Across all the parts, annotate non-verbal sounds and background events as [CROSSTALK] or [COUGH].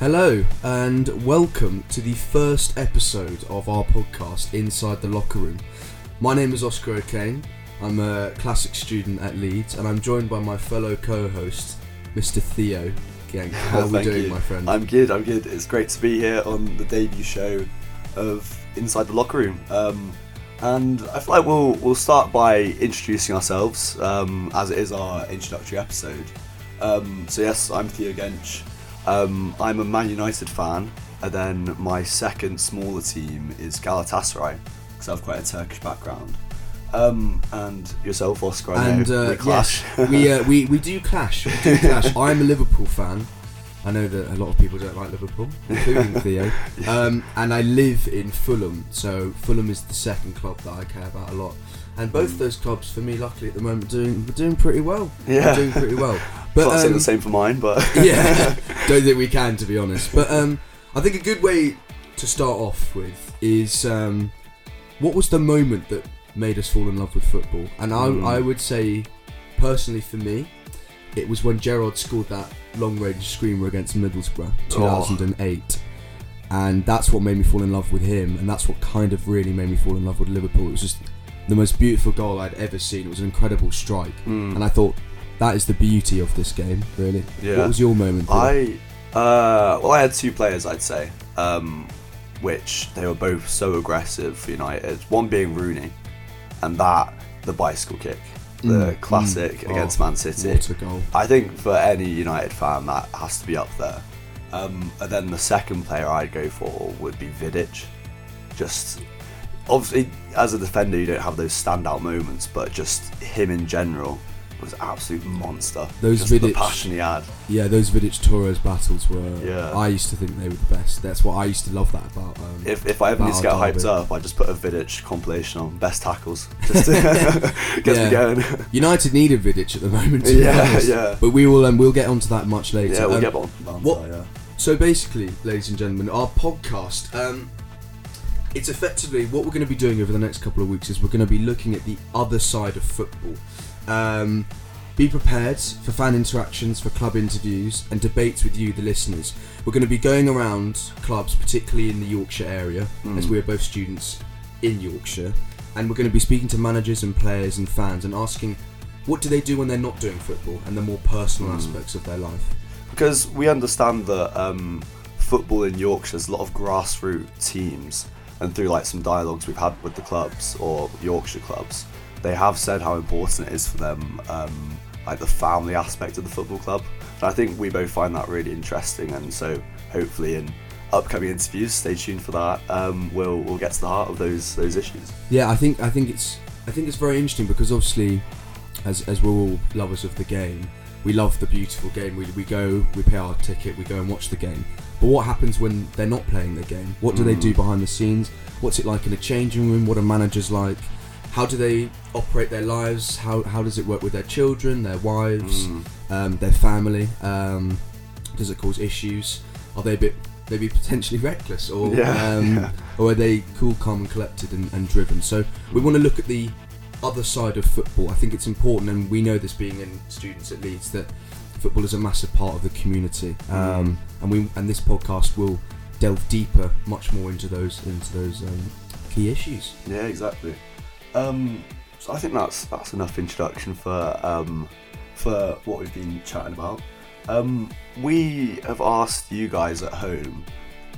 Hello, and welcome to the first episode of our podcast, Inside the Locker Room. My name is Oscar O'Kane. I'm a classic student at Leeds, and I'm joined by my fellow co host, Mr. Theo. Genc, [LAUGHS] how are we doing, you. my friend? I'm good. I'm good. It's great to be here on the debut show of Inside the Locker Room. Um, and I feel like we'll we'll start by introducing ourselves, um, as it is our introductory episode. Um, so yes, I'm Theo Genc. Um, I'm a Man United fan, and then my second smaller team is Galatasaray, because I have quite a Turkish background. Um, and yourself, Oscar, and uh, we clash. yes, we, uh, we we do clash. We do clash. [LAUGHS] I'm a Liverpool fan. I know that a lot of people don't like Liverpool, including [LAUGHS] Theo. Um, and I live in Fulham, so Fulham is the second club that I care about a lot. And both those clubs, for me, luckily at the moment, doing doing pretty well. Yeah. we're doing pretty well. [LAUGHS] But Can't say um, the same for mine, but [LAUGHS] yeah, [LAUGHS] don't think we can, to be honest. But um, I think a good way to start off with is um, what was the moment that made us fall in love with football? And I, Mm. I would say, personally for me, it was when Gerrard scored that long-range screamer against Middlesbrough, 2008. And that's what made me fall in love with him, and that's what kind of really made me fall in love with Liverpool. It was just the most beautiful goal I'd ever seen. It was an incredible strike, Mm. and I thought that is the beauty of this game, really. Yeah. What was your moment? I uh, well, I had two players, I'd say, um, which they were both so aggressive for United. One being Rooney, and that the bicycle kick, the Mm, classic mm. against Oh, Man City. What a goal! I think for any United fan, that has to be up there. Um, and then the second player I'd go for would be Vidic. Just obviously, as a defender, you don't have those standout moments, but just him in general was an absolute monster. Those just the passion he had. Yeah, those Vidic Torres battles were. Yeah. I used to think they were the best. That's what I used to love that about. Um, If, if I ever need to get hyped Derby. up, I just put a Vidic compilation on best tackles. [LAUGHS] Just to [LAUGHS] gets Yeah. me going. United needed Vidic at the moment. Yeah, yeah. But we will um, we'll get onto that much later. yeah, we'll Um, get on. on what- that, yeah. So basically, ladies and gentlemen, our podcast, um, it's effectively what we're going to be doing over the next couple of weeks is we're going to be looking at the other side of football. Um, be prepared for fan interactions, for club interviews, and debates with you, the listeners. We're going to be going around clubs, particularly in the Yorkshire area, as Mm. we're both students in Yorkshire, and we're going to be speaking to managers and players and fans and asking what do they do when they're not doing football and the more personal Mm. aspects of their life. because we understand that um, football in Yorkshire there's a lot of grassroots teams, and through like some dialogues we've had with the clubs or Yorkshire clubs, they have said how important it is for them, um, like the family aspect of the football club. And I think we both find that really interesting, and so hopefully in upcoming interviews, stay tuned for that. Um, we'll we'll get to the heart of those those issues. Yeah, I think I think it's I think it's very interesting because obviously, as as we're all lovers of the game, we love the beautiful game. We, we go, we pay our ticket, we go and watch the game. But what happens when they're not playing the game? What do they Mm. do behind the scenes? What's it like in a changing room? What are managers like? How do they operate their lives? How how does it work with their children, their wives, Mm. um, their family? Um, does it cause issues? Are they a bit maybe potentially reckless, or Yeah, um, yeah. or are they cool, calm, and collected and, and driven? So we want to look at the other side of football. I think it's important, and we know this being in students at Leeds that football is a massive part of the community, um, and we and this podcast will delve deeper, much more into those into those um, key issues. Yeah, exactly. Um, so I think that's that's enough introduction for um, for what we've been chatting about. Um, we have asked you guys at home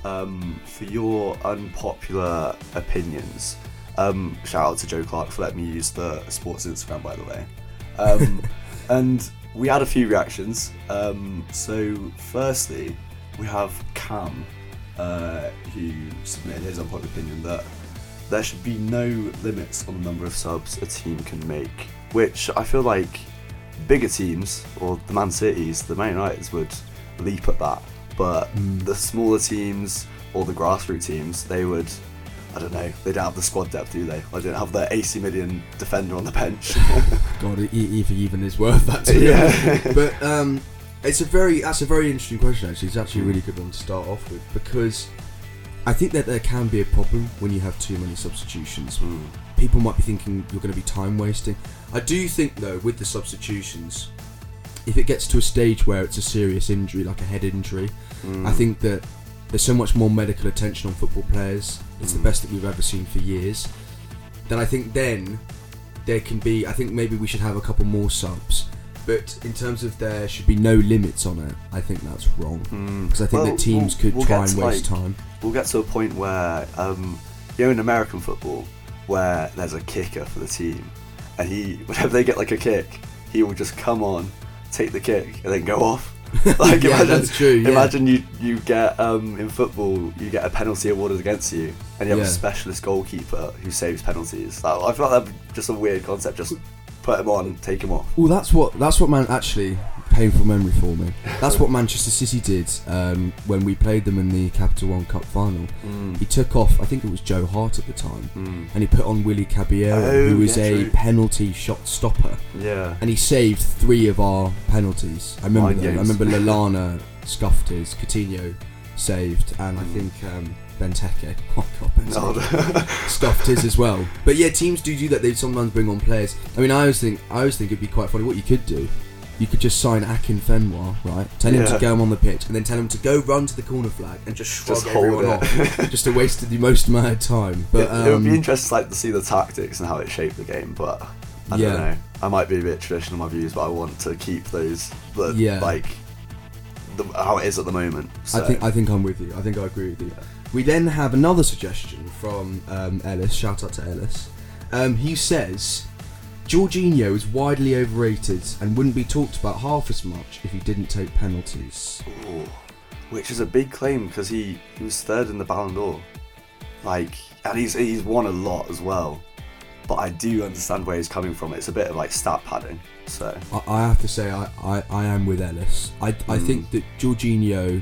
um, for your unpopular opinions. Um, shout out to Joe Clark for letting me use the sports Instagram, by the way. Um, [LAUGHS] and we had a few reactions. Um, so, firstly, we have Cam, uh, who submitted his unpopular opinion that there should be no limits on the number of subs a team can make. Which I feel like bigger teams, or the Man Cities, the Man Uniteds would leap at that. But Mm. the smaller teams or the grassroots teams, they would. I don't know. They don't have the squad depth, do they? I don't have the 80 million defender on the bench. [LAUGHS] God, if even is worth that. To Yeah. [LAUGHS] but um, it's a very that's a very interesting question. Actually, it's actually a really good one to start off with because I think that there can be a problem when you have too many substitutions. Hmm. People might be thinking you're going to be time wasting. I do think though with the substitutions, if it gets to a stage where it's a serious injury, like a head injury, Mm. I think that there's so much more medical attention on football players. It's the Mm. best that we've ever seen for years. Then I think then there can be. I think maybe we should have a couple more subs. But in terms of there should be no limits on it, I think that's wrong. Because I think Well, that teams we'll- could we'll try get and to, waste like, time. we'll get to a point where um, you know in American football where there's a kicker for the team and he [LAUGHS] whenever they get like a kick he will just come on take the kick and then go off [LAUGHS] [LAUGHS] like Yeah, imagine, that's true, yeah. imagine you you get um, in football you get a penalty awarded against you and you have Yeah. a specialist goalkeeper who saves penalties like, I feel like that'd be just a weird concept just put him on take him off Well, that's what that's what man actually painful memory for me. That's what Manchester City did um, when we played them in the Capital One Cup final. Mm. He took off. I think it was Joe Hart at the time, Mm. and he put on Willy Caballero, Oh, who was yeah, a true. penalty shot stopper, yeah and he saved three of our penalties. I remember. I remember [LAUGHS] Lallana scuffed his, Coutinho saved, and I Mm. think um, Benteke. Oh God, Benteke no. stuffed his as well. But yeah, teams do do that. They sometimes bring on players. I mean, I always think I always think it'd be quite funny. What you could do, you could just sign Akinfenwa, right? Tell him Yeah. to go on the pitch, and then tell him to go run to the corner flag and just shrug Just hold everyone off, [LAUGHS] just to waste the most amount of time. But it, it would be um, interesting like to see the tactics and how it shaped the game, but I Yeah. don't know. I might be a bit traditional in my views, but I want to keep those the, Yeah. like the, how it is at the moment. So. I think I think I'm with you. I think I agree with you. We then have another suggestion from um, Ellis. Shout out to Ellis. Um, he says Jorginho is widely overrated and wouldn't be talked about half as much if he didn't take penalties. Ooh. which is a big claim because he, he was third in the Ballon d'Or, like, and he's he's won a lot as well. But I do understand where he's coming from. It's a bit of like stat padding. So I, I have to say I, I, I am with Ellis. I, I Mm. think that Jorginho,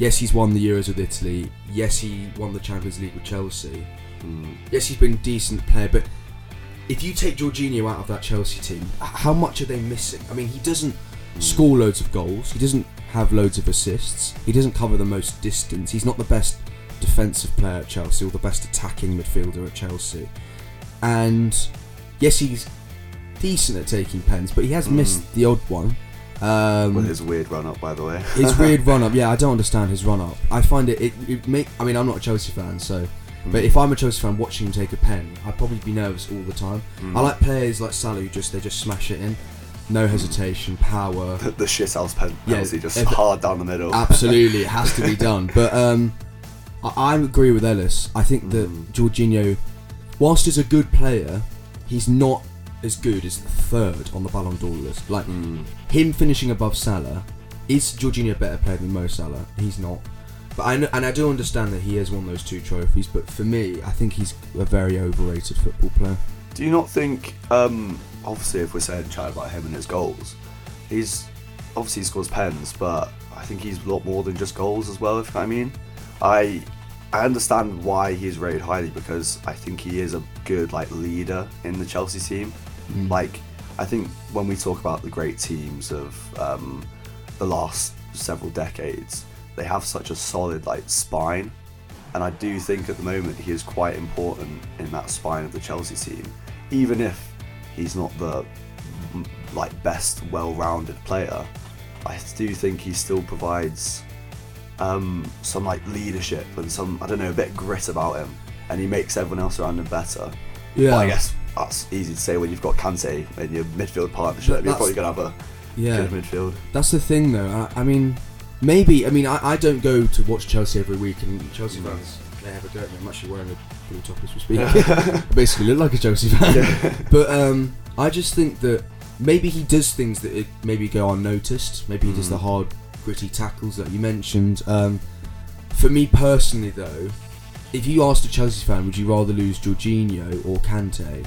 yes, he's won the Euros with Italy. Yes, he won the Champions League with Chelsea. mm, Yes, he's been a decent player, but if you take Jorginho out of that Chelsea team, how much are they missing? I mean, he doesn't score loads of goals. He doesn't have loads of assists. He doesn't cover the most distance. He's not the best defensive player at Chelsea or the best attacking midfielder at Chelsea. And yes, he's decent at taking pens, but he has Mm. missed the odd one. Um, with his weird run up, by the way. [LAUGHS] his weird [LAUGHS] run up, yeah, I don't understand his run up. I find it, it, it make. I mean, I'm not a Chelsea fan, so. But if I'm a Chelsea fan watching him take a pen, I'd probably be nervous all the time. Mm. I like players like Salah who just they just smash it in, no hesitation, power. the, the shit house pen Yeah, just if- hard down the middle. Absolutely, it has to be [LAUGHS] done. But um, I, I agree with Ellis. I think that Mm. Jorginho, whilst he's a good player, he's not as good as third on the Ballon d'Or list. Like Mm. him finishing above Salah, is Jorginho a better player than Mo Salah? He's not. But I know, and I do understand that he has won those two trophies. But for me, I think he's a very overrated football player. Do you not think, um, obviously, if we're saying chat about him and his goals, he's obviously he scores pens, but I think he's a lot more than just goals as well. If I mean, I I understand why he's rated highly because I think he is a good like leader in the Chelsea team. Mm. Like I think when we talk about the great teams of um, the last several decades, they have such a solid like spine and I do think at the moment he is quite important in that spine of the Chelsea team, even if he's not the like best well-rounded player. I do think he still provides um, some like leadership and some I don't know a bit grit about him, and he makes everyone else around him better. Yeah, But I guess that's easy to say when you've got Kante in your midfield partnership. But You're probably gonna have a yeah. good midfield. That's the thing, though. I, I mean, maybe. I mean, I, I don't go to watch Chelsea every week, and Chelsea Mm. fans they have a go at me. I'm actually wearing a blue top as we speak. [LAUGHS] I basically look like a Chelsea fan. [LAUGHS] But um, I just think that maybe he does things that maybe go unnoticed. Maybe he does Mm. the hard, gritty tackles that you mentioned. Um, for me personally, though, if you asked a Chelsea fan, would you rather lose Jorginho or Kante?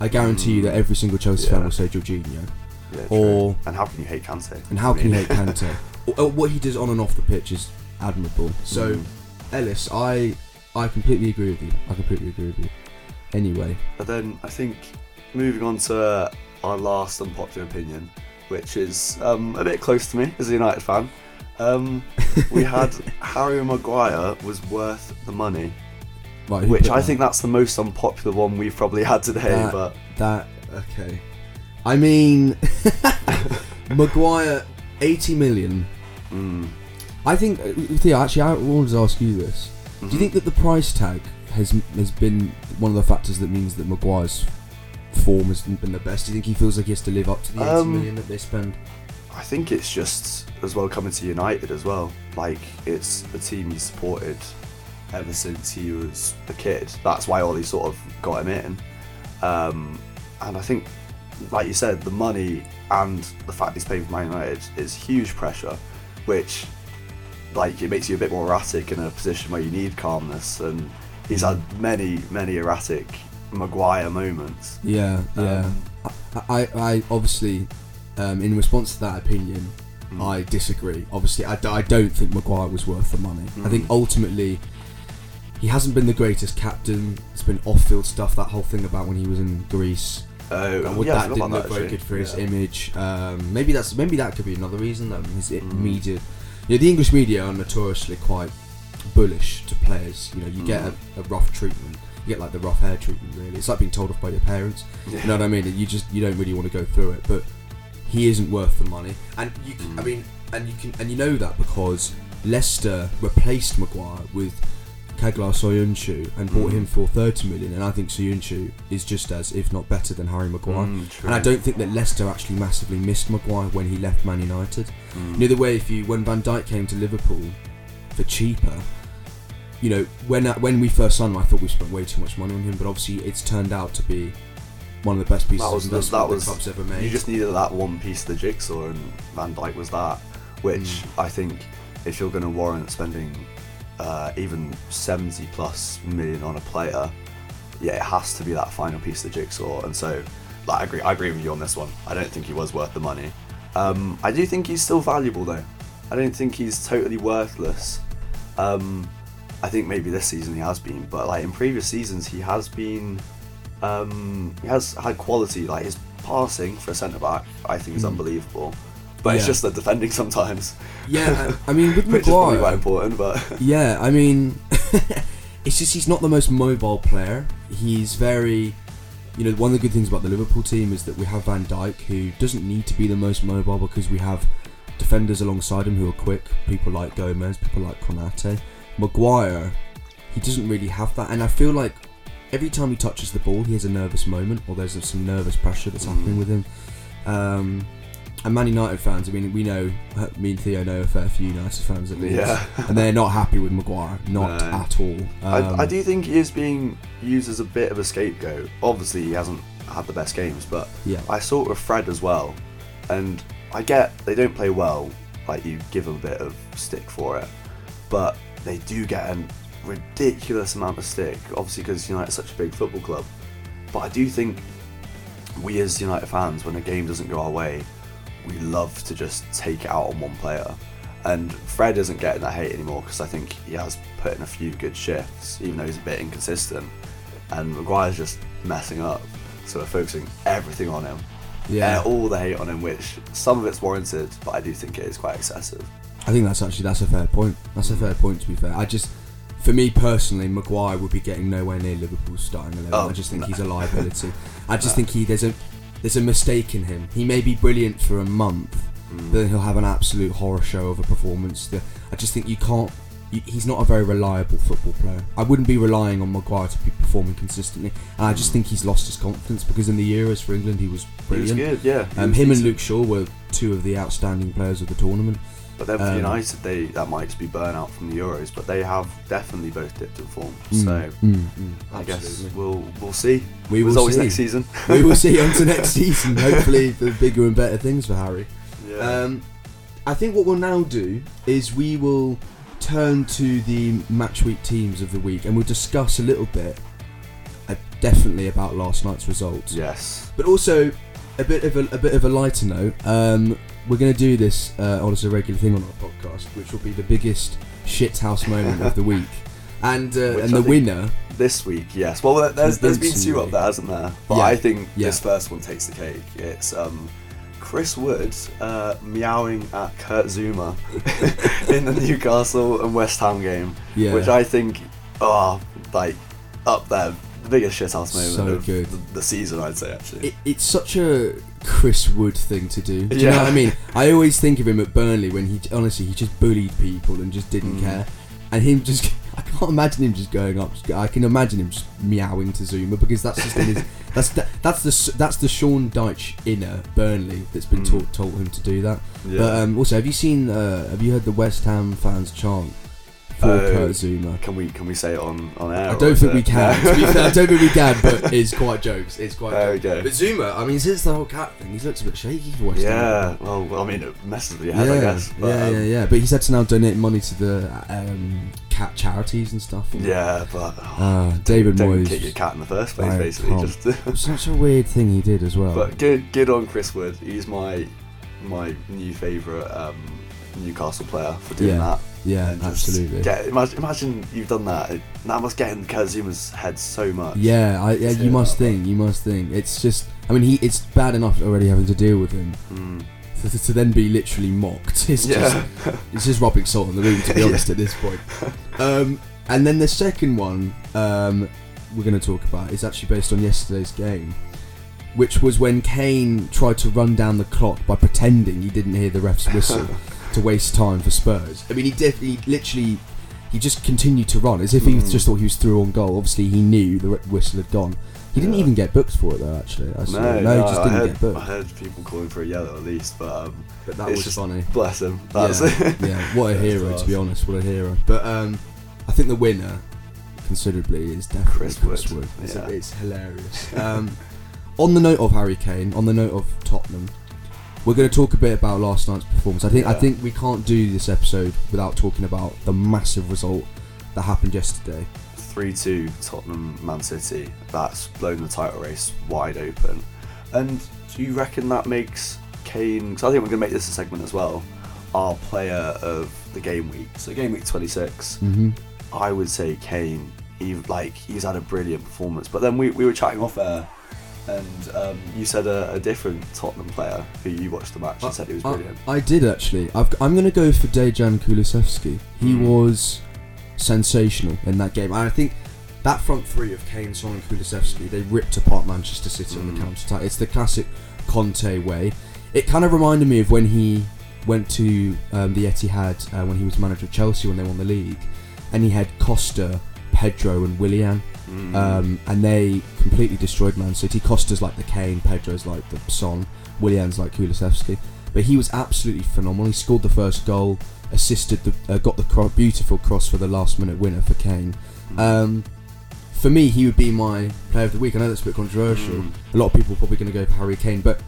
I guarantee you that every single Chelsea fan will say Jorginho. Yeah, Or- and how can you hate Kante? And how I can you hate Kante? [LAUGHS] Or- or what he does on and off the pitch is admirable. So, Mm. Ellis, I I completely agree with you. I completely agree with you. Anyway, But then I think moving on to our last unpopular opinion, which is um, a bit close to me as a United fan. Um, we had [LAUGHS] Harry Maguire was worth the money, right, which I that? think that's the most unpopular one we've probably had today. That- But that okay. I mean, [LAUGHS] Maguire, 80 million. Mm. I think, Theo, actually, I wanted to ask you this. Do you think that the price tag has has been one of the factors that means that Maguire's form hasn't been the best? Do you think he feels like he has to live up to the eighty Um, million that they spend? I think it's just as well coming to United as well. Like it's a team he's supported ever since he was a kid. That's why Ole sort of got him in. Um, and I think, like you said, the money and the fact he's playing for Man United is huge pressure, which like it makes you a bit more erratic in a position where you need calmness. And he's had many, many erratic Maguire moments. Yeah, yeah. Um, I, I, obviously, um, in response to that opinion, Mm. I disagree. Obviously, I, I don't think Maguire was worth the money. I think Mm. ultimately, he hasn't been the greatest captain. It's been off-field stuff. That whole thing about when he was in Greece. Oh, And what yeah, that didn't look that, very good for his Yeah. image. Um, maybe that's maybe that could be another reason. though. his Mm. media, you know, the English media are notoriously quite bullish to players. You know, you get Mm. a, a rough treatment. You get like the rough hair treatment. Really, it's like being told off by your parents. Yeah. You know what I mean? You just you don't really want to go through it, but he isn't worth the money. And you, can, I Mm. mean, and you can, and you know that because Leicester replaced Maguire with Caglar Soyuncu and bought Mm. him for 30 million, and I think Soyuncu is just as, if not better, than Harry Maguire. Mm. And I don't think that Leicester actually massively missed Maguire when he left Man United. Mm. Know way if you when Van Dijk came to Liverpool for cheaper, you know when when we first signed him, I thought we spent way too much money on him, but obviously it's turned out to be one of the best pieces That was of the- that the was- club's ever made. You just needed that one piece of the jigsaw, and Van Dijk was that. Which Mm. I think, if you're going to warrant spending uh, even 70 plus million on a player, yeah, it has to be that final piece of the jigsaw. And so, like, I agree. I agree with you on this one. I don't think he was worth the money. Um, I do think he's still valuable, though. I don't think he's totally worthless. Um, I think maybe this season he has been, but like in previous seasons he has been um, he has had quality. Like his passing for a centre back, I think is Mm. unbelievable. But it's Yeah. just the defending sometimes, yeah, I I mean with [LAUGHS] which is probably quite important. But [LAUGHS] Yeah, I mean, [LAUGHS] it's just he's not the most mobile player. He's very, you know, one of the good things about the Liverpool team is that we have Van Dijk, who doesn't need to be the most mobile because we have defenders alongside him who are quick. People like Gomez, people like Konate. Maguire, he doesn't really have that, and I feel like every time he touches the ball, he has a nervous moment or there's some nervous pressure that's happening Mm. with him. Um, and Man United fans, I mean, we know, me and Theo know a fair few United fans at least yeah, [LAUGHS] and they're not happy with Maguire, not No. at all. Um, I, I do think he is being used as a bit of a scapegoat. Obviously, he hasn't had the best games, but Yeah, I saw it with Fred as well, and I get they don't play well. Like you give them a bit of stick for it, but they do get a ridiculous amount of stick. Obviously, because United's such a big football club. But I do think we as United fans, when a game doesn't go our way, we love to just take it out on one player. And Fred isn't getting that hate anymore because I think he has put in a few good shifts, even though he's a bit inconsistent. And Maguire's just messing up, so we're focusing everything on him yeah. uh, all the hate on him, which some of it's warranted, but I do think it is quite excessive. I think that's actually that's a fair point. That's a fair point to be fair. I just, for me personally, Maguire would be getting nowhere near Liverpool's starting eleven. Oh, I just think no. he's a liability. [LAUGHS] I just No. think he there's a there's a mistake in him. He may be brilliant for a month, Mm. but then he'll have an absolute horror show of a performance. That I just think you can't. You, he's not a very reliable football player. I wouldn't be relying on Maguire to be performing consistently, and I just think he's lost his confidence because in the Euros for England he was He was brilliant. good, yeah. Um, him and. Luke Shaw were two of the outstanding players of the tournament. But then for um, United, they that might just be burnout from the Euros, but they have definitely both dipped in form. Mm, So mm, mm, I guess we'll we'll see. we will Results see. next season. we will see on to next [LAUGHS] season. Hopefully, the bigger and better things for Harry. Yeah. Um, I think what we'll now do is we will turn to the match week teams of the week, and we'll discuss a little bit, uh, definitely about last night's results, yes. but also a bit of a, a bit of a lighter note. Um, we're going to do this uh, on as a regular thing on our podcast, which will be the biggest shithouse moment of the week, [LAUGHS] and uh, and I the winner. This week, yes. Well, there's there's been two up there, hasn't there? But Yeah. I think Yeah. this first one takes the cake. It's um, Chris Wood uh, meowing at Kurt Zouma [LAUGHS] in the Newcastle and West Ham game, Yeah, which I think, oh, like up there, the biggest shithouse moment So of. The, the season, I'd say actually. it, it's such a Chris Wood thing to do. Do you know what I mean? I always think of him at Burnley when he honestly he just bullied people and just didn't Mm. care, and him just. [LAUGHS] I can't imagine him just going up. I can imagine him just meowing to Zouma because that's just in his, [LAUGHS] that's the, that's the that's the Sean Dyche inner Burnley that's been Mm. taught told him to do that. Yeah. But um, also, have you seen? Uh, have you heard the West Ham fans chant for Oh, Kurt Zouma? can we can we say it on on air? I don't think it- we can. No? to be fair, I don't think we can, but [LAUGHS] it's quite jokes. It's quite. There we jokes. go. But Zouma, I mean, since the whole cat thing, he's looked a bit shaky for West. Yeah. Well, I mean, it messes with your Yeah, head, I guess. But, yeah, um, yeah, yeah. But he's had to now donate money to the um, cat charities and stuff. Yeah, but Uh, David don't Moyes. kick your cat in the first place, basically. can't. Just. [LAUGHS] Such a weird thing he did as well. but good, good on Chris Wood. He's my my new favourite um, Newcastle player for doing Yeah, that. Yeah, absolutely. Get, imagine, imagine you've done that. It, that must get in Kurt Zouma's head so much. yeah, I, yeah, you must that. think. You must think. It's just. I mean, he. It's bad enough already having to deal with him. Mm. To, to then be literally mocked. [LAUGHS] It's Yeah. just. [LAUGHS] It's just rubbing salt in the wound, to be Yeah. honest, at this point. Um, and then the second one um, we're going to talk about is actually based on yesterday's game, which was when Kane tried to run down the clock by pretending he didn't hear the ref's whistle [LAUGHS] to waste time for Spurs. I mean, he did. He literally. He just continued to run as if he Mm. just thought he was through on goal. Obviously, he knew the whistle had gone. He didn't Yeah. even get booked for it though. Actually, I saw. No, no, no, he just didn't heard, get booked. I heard people calling for a yellow at least, but um, But that it's was just- funny. bless him. That's yeah, yeah, what a [LAUGHS] hero to be honest. What a hero. But um, I think the winner, considerably, is definitely Chris Chris, Wood, Wood. It's, yeah. it's hilarious. Um, on the note of Harry Kane, on the note of Tottenham, we're going to talk a bit about last night's performance. I think I think we can't do this episode without talking about the massive result that happened yesterday. 3 2 Tottenham Man City. That's blown the title race wide open. And do you reckon that makes Kane, because I think we're going to make this a segment as well, our player of the game week? So, game week 26, Mm-hmm. I would say Kane, he, like, he's had a brilliant performance. But then we, we were chatting off air. And um, you said a, a different Tottenham player who you watched the match and said he was I, brilliant. I did actually. I've, I'm going to go for Dejan Kulusevski. He Mm. was sensational in that game. And I think that front three of Kane, Son, and Kulusevski, they ripped apart Manchester City on the Mm. counter attack. It's the classic Conte way. It kind of reminded me of when he went to um, the Etihad uh, when he was manager of Chelsea when they won the league, and he had Costa, Pedro, and Willian. Mm. Um, and they completely destroyed Man City. Costa's like the Kane, Pedro's like the Son, Willian's like Kulusevski. But he was absolutely phenomenal. He scored the first goal, assisted the, uh, got the cro- beautiful cross for the last minute winner for Kane. Um, for me, he would be my player of the week. I know that's a bit controversial. Mm. A lot of people are probably going to go for Harry Kane, but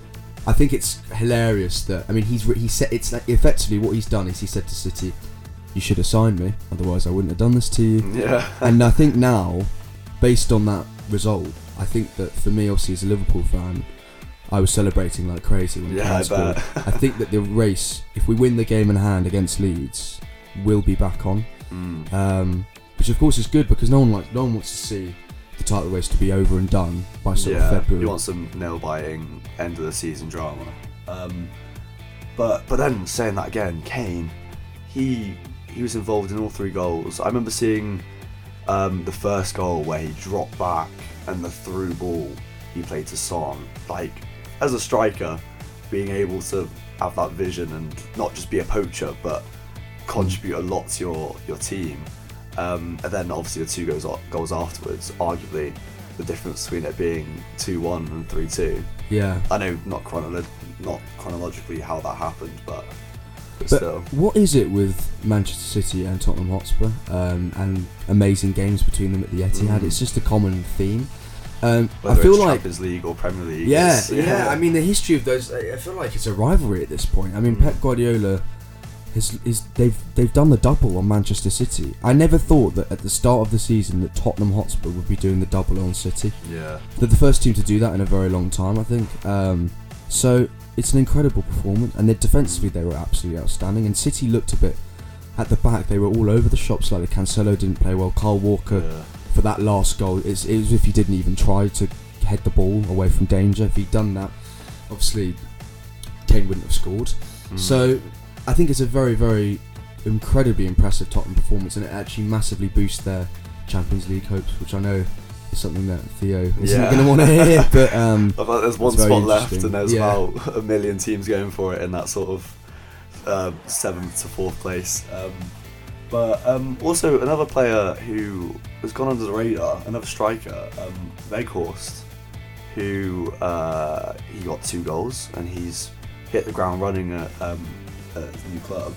I think it's hilarious that I mean he's he said it's like effectively what he's done is he said to City, "You should have signed me, otherwise I wouldn't have done this to you." [LAUGHS] Yeah. and I think now, based on that result, I think that for me, obviously as a Liverpool fan, I was celebrating like crazy when Yeah, I scored. I think that the race, if we win the game in hand against Leeds, will be back on, Mm. um, which of course is good because no one like no one wants to see the title race to be over and done by sort of February. you want some nail biting end of the season drama. Um, but but then saying that again, Kane, he he was involved in all three goals. I remember seeing um, the first goal where he dropped back and the through ball he played to Son. Like as a striker, being able to have that vision and not just be a poacher, but contribute a lot to your your team. Um, and then obviously the two goals goals afterwards, arguably the difference between it being two one and three two. yeah. I know not chronolo- not chronologically how that happened, but, but, But still. what is it with Manchester City and Tottenham Hotspur um, and amazing games between them at the Etihad? Mm. It's just a common theme. Um, Whether I feel it's like Champions League or Premier League. Yeah, it's- yeah, I mean, the history of those, I I feel like it's a rivalry at this point. I mean, Mm. Pep Guardiola, has, is they've they've done the double on Manchester City. I never thought that at the start of the season that Tottenham Hotspur would be doing the double on City. yeah, They're the first team to do that in a very long time, I think. Um, so it's an incredible performance, and defensively they were absolutely outstanding. And City looked a bit at the back; they were all over the shop slightly. Cancelo didn't play well. Kyle Walker yeah. for that last goal. It's, it was as if he didn't even try to head the ball away from danger. If he'd done that, obviously Kane wouldn't have scored. Mm. So I think it's a very, very incredibly impressive Tottenham performance, and it actually massively boosts their Champions League hopes, which I know is something that Theo isn't Yeah. going to want to hear. [LAUGHS] But um, I thought there's one spot left, and there's Yeah. about a million teams going for it in that sort of uh, seventh to fourth place. Um, but um, also another player who has gone under the radar, another striker, um, Weghorst, who uh, he got two goals and he's hit the ground running at, um, at the new club.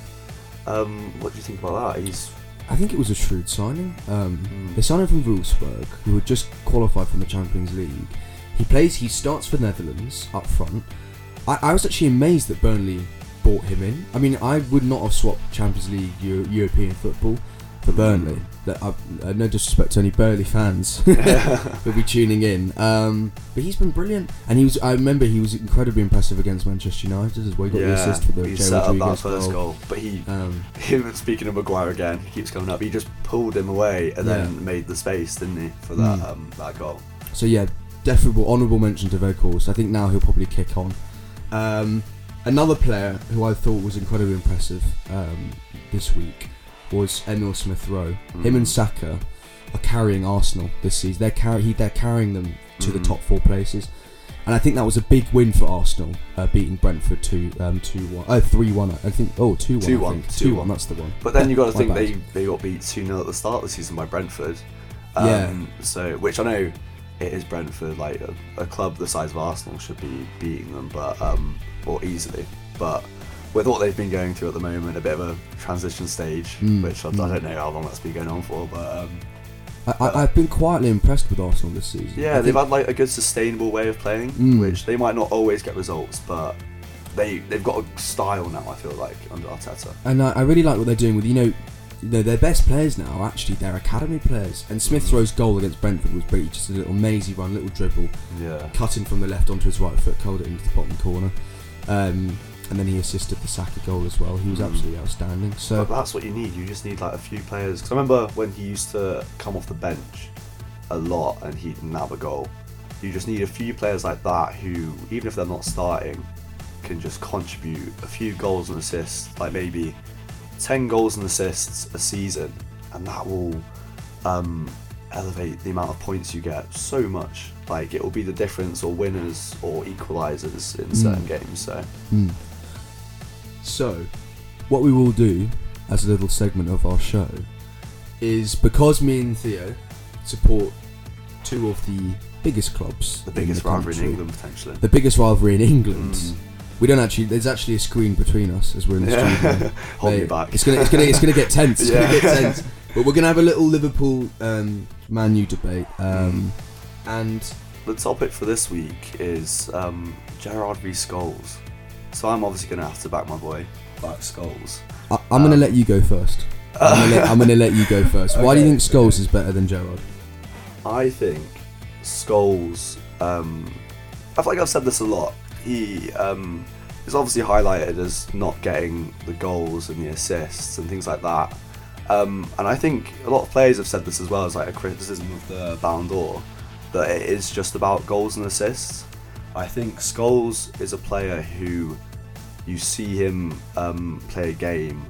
Um, what do you think about that? He's I think it was a shrewd signing. Um, Mm. They signed him from Wolfsburg, who had just qualified from the Champions League. He plays. He starts for Netherlands up front. I, I was actually amazed that Burnley bought him in. I mean, I would not have swapped Champions League Euro- European football for Burnley. That I, uh, no disrespect to any Burnley fans [LAUGHS] [LAUGHS] who'll be tuning in. Um, but he's been brilliant, and he was. I remember he was incredibly impressive against Manchester United as well. He got the yeah, assist for the he set up that first goal. goal, but he Um, [LAUGHS] him speaking of Maguire again, he keeps coming up. He just pulled him away and Yeah. then made the space, didn't he, for that Mm. um, that goal? So yeah, definitely honourable mention to Vocals. I think now he'll probably kick on. Um, another player who I thought was incredibly impressive um, this week was Emil Smith Rowe. Him and Mm. Saka are carrying Arsenal this season. They're carry- he, they're carrying them to the Mm. top four places. And I think that was a big win for Arsenal, uh, beating Brentford two um, two one, oh three one. I think oh two one, 2-1, I think. 2-1. two one. That's the one. But then you've got to think bad. they, they got beat two 0 at the start of the season by Brentford. Um, Yeah. So which I know it is Brentford, like a, a club the size of Arsenal should be beating them, but um, or easily. But with what they've been going through at the moment, a bit of a transition stage, Mm, which I, I mm. don't know how long that's been going on for, but um, I, I, I've been quietly impressed with Arsenal this season. Yeah, think- they've had like a good sustainable way of playing, Mm. which they might not always get results, but they they've got a style now. I feel like under Arteta. And I, I really like what they're doing with you know, know their best players now are actually their academy players. And Smith Mm. Rowe's goal against Brentford was brilliant, just a little mazy run, little dribble, Yeah, cutting from the left onto his right foot, curled it into the bottom corner. Um, and then he assisted the Saka goal as well. He was Mm. absolutely outstanding. So but that's what you need. You just need like a few players. Because I remember when he used to come off the bench a lot and he'd nab a goal. You just need a few players like that who, even if they're not starting, can just contribute a few goals and assists, like maybe ten goals and assists a season, and that will um, elevate the amount of points you get so much. Like it will be the difference, or winners, or equalizers in certain games. So Mm. So, what we will do as a little segment of our show is because me and Theo support two of the biggest clubs, the biggest in the rivalry in England potentially. the biggest rivalry in England. Mm. We don't actually. There's actually a screen between us as we're in the Yeah. studio. [LAUGHS] Hold me back. It's gonna, it's gonna, it's gonna get tense. It's gonna Yeah. get tense. But we're gonna have a little Liverpool um, Man U debate, um, Mm. and The topic for this week is um, Gerrard v Scholes. So I'm obviously going to have to back my boy, back Scholes. I, I'm gonna Um, let you go first. I'm gonna, let, let you go [LAUGHS] first. Why do you think Scholes okay. is better than Gerrard? I think Scholes, um, I feel like I've said this a lot. He um, is obviously highlighted as not getting the goals and the assists and things like that. Um, and I think a lot of players have said this as well as like a criticism of the Ballon d'Or that it is just about goals and assists. I think Scholes is a player who you see him um, play a game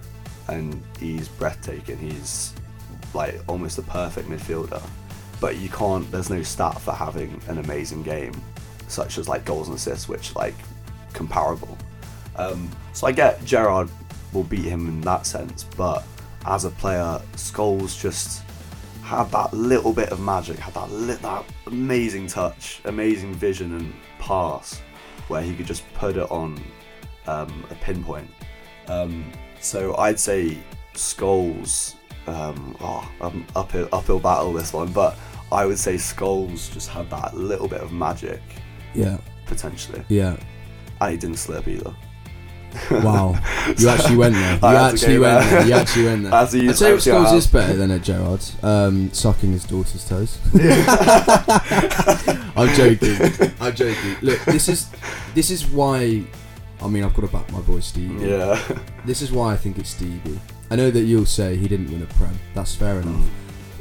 and he's breathtaking. He's like almost a perfect midfielder but you can't there's no stat for having an amazing game such as like goals and assists which like comparable um, so i get gerrard will beat him in that sense but as a player Scholes just had that little bit of magic had that lit that amazing touch amazing vision and pass where he could just put it on um, a pinpoint um, so i'd say Scholes. um, oh, um, uphill, uphill battle this one, but I would say Scholes just had that little bit of magic Yeah, potentially, yeah. and he didn't slip either. Wow, [LAUGHS] you actually went there. [LAUGHS] You actually went there. there. You actually went there. [LAUGHS] I had to I'd use say actually, I Scholes have- is better than a Gerrard. um, sucking his daughter's toes. I'm joking. I'm joking. Look, this is this is why. I mean, I've got to back my boy Stevie. Yeah, This is why I think it's Stevie. I know that you'll say he didn't win a Prem. That's fair enough. Mm.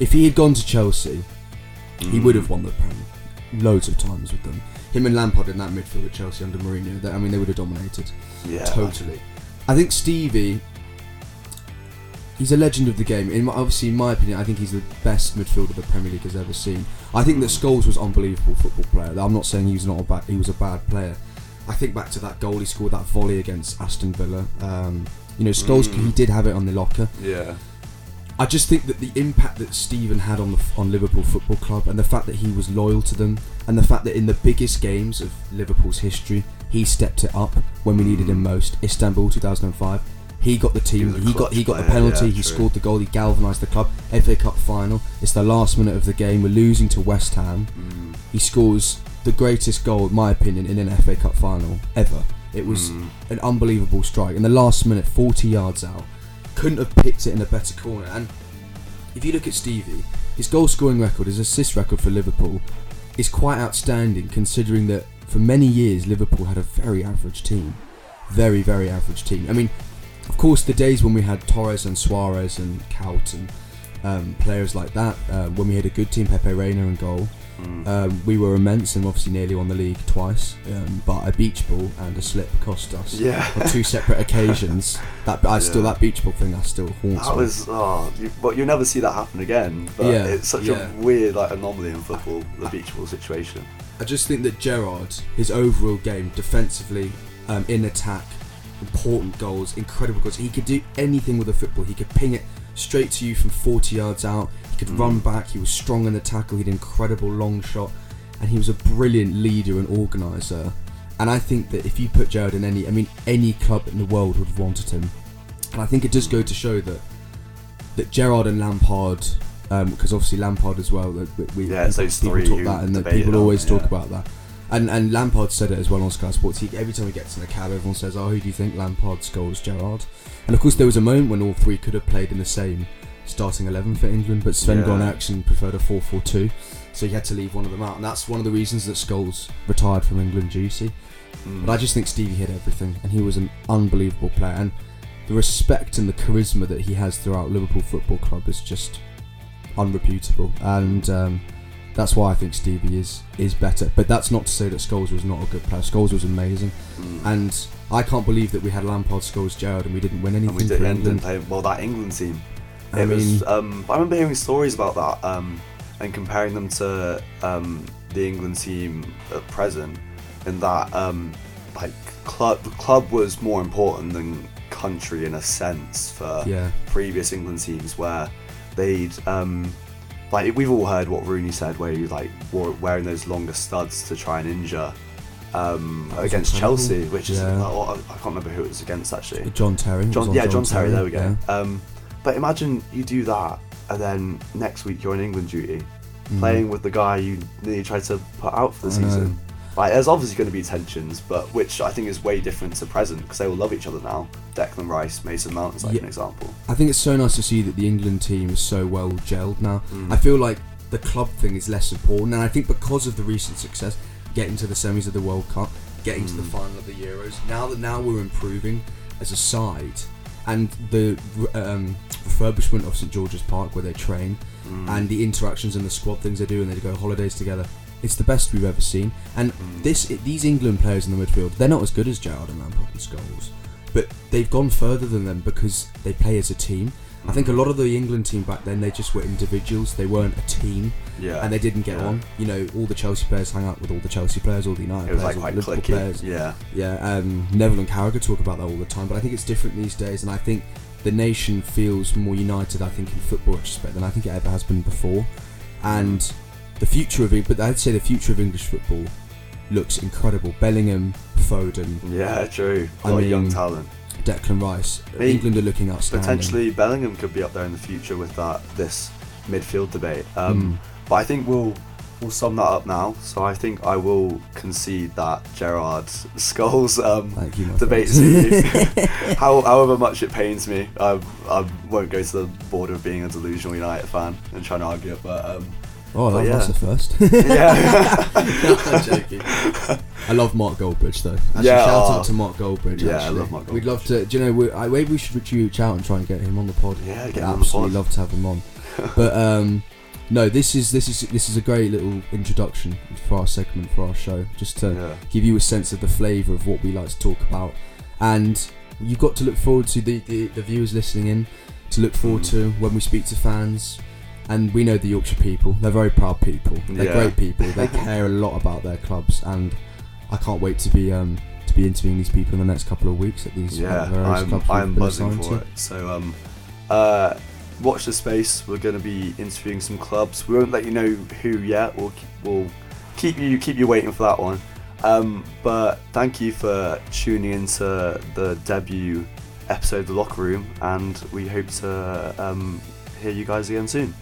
If he had gone to Chelsea, he Mm. would have won the Prem loads of times with them. Him and Lampard in that midfield at Chelsea under Mourinho. They, I mean, they would have dominated yeah, totally. I think Stevie. he's a legend of the game. In my, obviously, in my opinion, I think he's the best midfielder the Premier League has ever seen. I think that Scholes was an unbelievable football player. I'm not saying he was not a bad, he was a bad player. I think back to that goal he scored, that volley against Aston Villa. Um, you know, Scholes Mm. he did have it on the locker. Yeah. I just think that the impact that Stephen had on the on Liverpool Football Club and the fact that he was loyal to them and the fact that in the biggest games of Liverpool's history he stepped it up when we needed him most. Istanbul 2005. He got the team. a He, got he got the penalty. yeah, he true. scored the goal. He galvanised the club. FA Cup final. It's the last minute of the game. We're losing to West Ham. Mm. He scores the greatest goal, in my opinion, in an FA Cup final ever. It was Mm. an unbelievable strike in the last minute, 40 yards out. Couldn't have picked it in a better corner. And if you look at Stevie, his goal scoring record, his assist record for Liverpool, is quite outstanding considering that for many years Liverpool had a very average team. Very, very average team. I mean, of course, the days when we had Torres and Suarez and Kuyt and um, players like that, uh, when we had a good team, Pepe Reina in goal, Mm. um, we were immense and obviously nearly won the league twice. Um, but a beach ball and a slip cost us yeah. on two separate occasions. [LAUGHS] That I still that beach ball thing I still haunts That me. was oh, you, but you'll never see that happen again. But Yeah, it's such yeah. a weird like anomaly in football, the beach ball situation. I just think that Gerrard, his overall game, defensively, um, in attack, important goals, incredible goals. He could do anything with a football. He could ping it straight to you from 40 yards out. He could Mm. run back. He was strong in the tackle. He had an incredible long shot, and he was a brilliant leader and organizer. And I think that if you put Gerrard in any, I mean, any club in the world would have wanted him. And I think it does go to show that that Gerrard and Lampard, because obviously Lampard as well. that we, Yeah, people, those people three talk that, and that people on always talk yeah. about that. And and Lampard said it as well on Sky Sports. He, every time he gets in the cab, everyone says, "Oh, who do you think Lampard scores Gerrard?" And of course, there was a moment when all three could have played in the same starting eleven for England, but Sven Yeah. Goran preferred a 4-4-2, so he had to leave one of them out, and that's one of the reasons that Scholes retired from England duty. Mm. But I just think Stevie hit everything, and he was an unbelievable player. And the respect and the charisma that he has throughout Liverpool Football Club is just unreputable. And um, that's why I think Stevie is is better. But that's not to say that Scholes was not a good player. Scholes was amazing, Mm. and I can't believe that we had Lampard, Scholes, Gerrard, and we didn't win anything and we did for England England. play well that England team. I It mean, was. Um, I remember hearing stories about that um, and comparing them to um, the England team at present. In that, um, like, club the club was more important than country in a sense for yeah, previous England teams where they'd um, like we've all heard what Rooney said where he was like wore, wearing those longer studs to try and injure um, against incredible. Chelsea, which is Yeah. oh, I can't remember who it was against actually. John Terry. John, yeah, John Terry. There we go. yeah. Um, but imagine you do that, and then next week you're in England duty, Mm. playing with the guy you nearly tried to put out for the I know. season. Like, there's obviously going to be tensions, but which I think is way different to present because they will love each other now. Declan Rice, Mason Mount is like Yeah. an example. I think it's so nice to see that the England team is so well gelled now. Mm. I feel like the club thing is less important, and I think because of the recent success, getting to the semis of the World Cup, getting to the Mm. final of the Euros, now that now we're improving as a side, and the um, refurbishment of St George's Park where they train, Mm. and the interactions and the squad things they do, and they go holidays together. It's the best we've ever seen, and Mm. this these England players in the midfield, they're not as good as Gerrard and Lampard and Scholes, but they've gone further than them because they play as a team. I think a Mm. lot of the England team back then they just were individuals. They weren't a team, yeah, and they didn't get Yeah. on. You know, all the Chelsea players hang out with all the Chelsea players, all the United it was players, like all the Liverpool clicky. players. Yeah, Yeah, um, Neville and Carragher talk about that all the time, but I think it's different these days, and I think the nation feels more united. I think in football respect than I think it ever has been before, and the future of it. But I'd say the future of English football looks incredible. Bellingham, Foden, yeah, true. A I lot of young mean, talent. Declan Rice. England are looking outstanding. Potentially, Bellingham could be up there in the future with that this midfield debate. Um, Mm. But I think we'll we'll sum that up now. So I think I will concede that Gerrard Scholes um, Thank you, debate friend. [LAUGHS] [LAUGHS] How, however much it pains me, I, I won't go to the border of being a delusional United fan and trying to argue it. But um, oh, But that, that's the first. [LAUGHS] yeah, No, I'm joking. I love Mark Goldbridge though. Actually, Yeah, shout oh. out to Mark Goldbridge. Yeah, I love Mark Goldbridge. We'd love to. Do you know? We, I, maybe we should reach out and try and get him on the pod. yeah, I'd get him on the absolutely pod. love to have him on. but um, no, this is this is this is a great little introduction for our segment for our show, just to Yeah. give you a sense of the flavour of what we like to talk about, and you've got to look forward to the, the, the viewers listening in to look forward Mm. to when we speak to fans. And we know the Yorkshire people; they're very proud people. They're Yeah. great people. They [LAUGHS] care a lot about their clubs, and I can't wait to be um, to be interviewing these people in the next couple of weeks at these Yeah, various I'm, clubs. I'm buzzing for to. it. So, um, uh, watch the space. We're going to be interviewing some clubs. We won't let you know who yet. We'll keep, we'll keep you keep you waiting for that one. Um, but thank you for tuning into the debut episode of the Locker Room, and we hope to um, hear you guys again soon.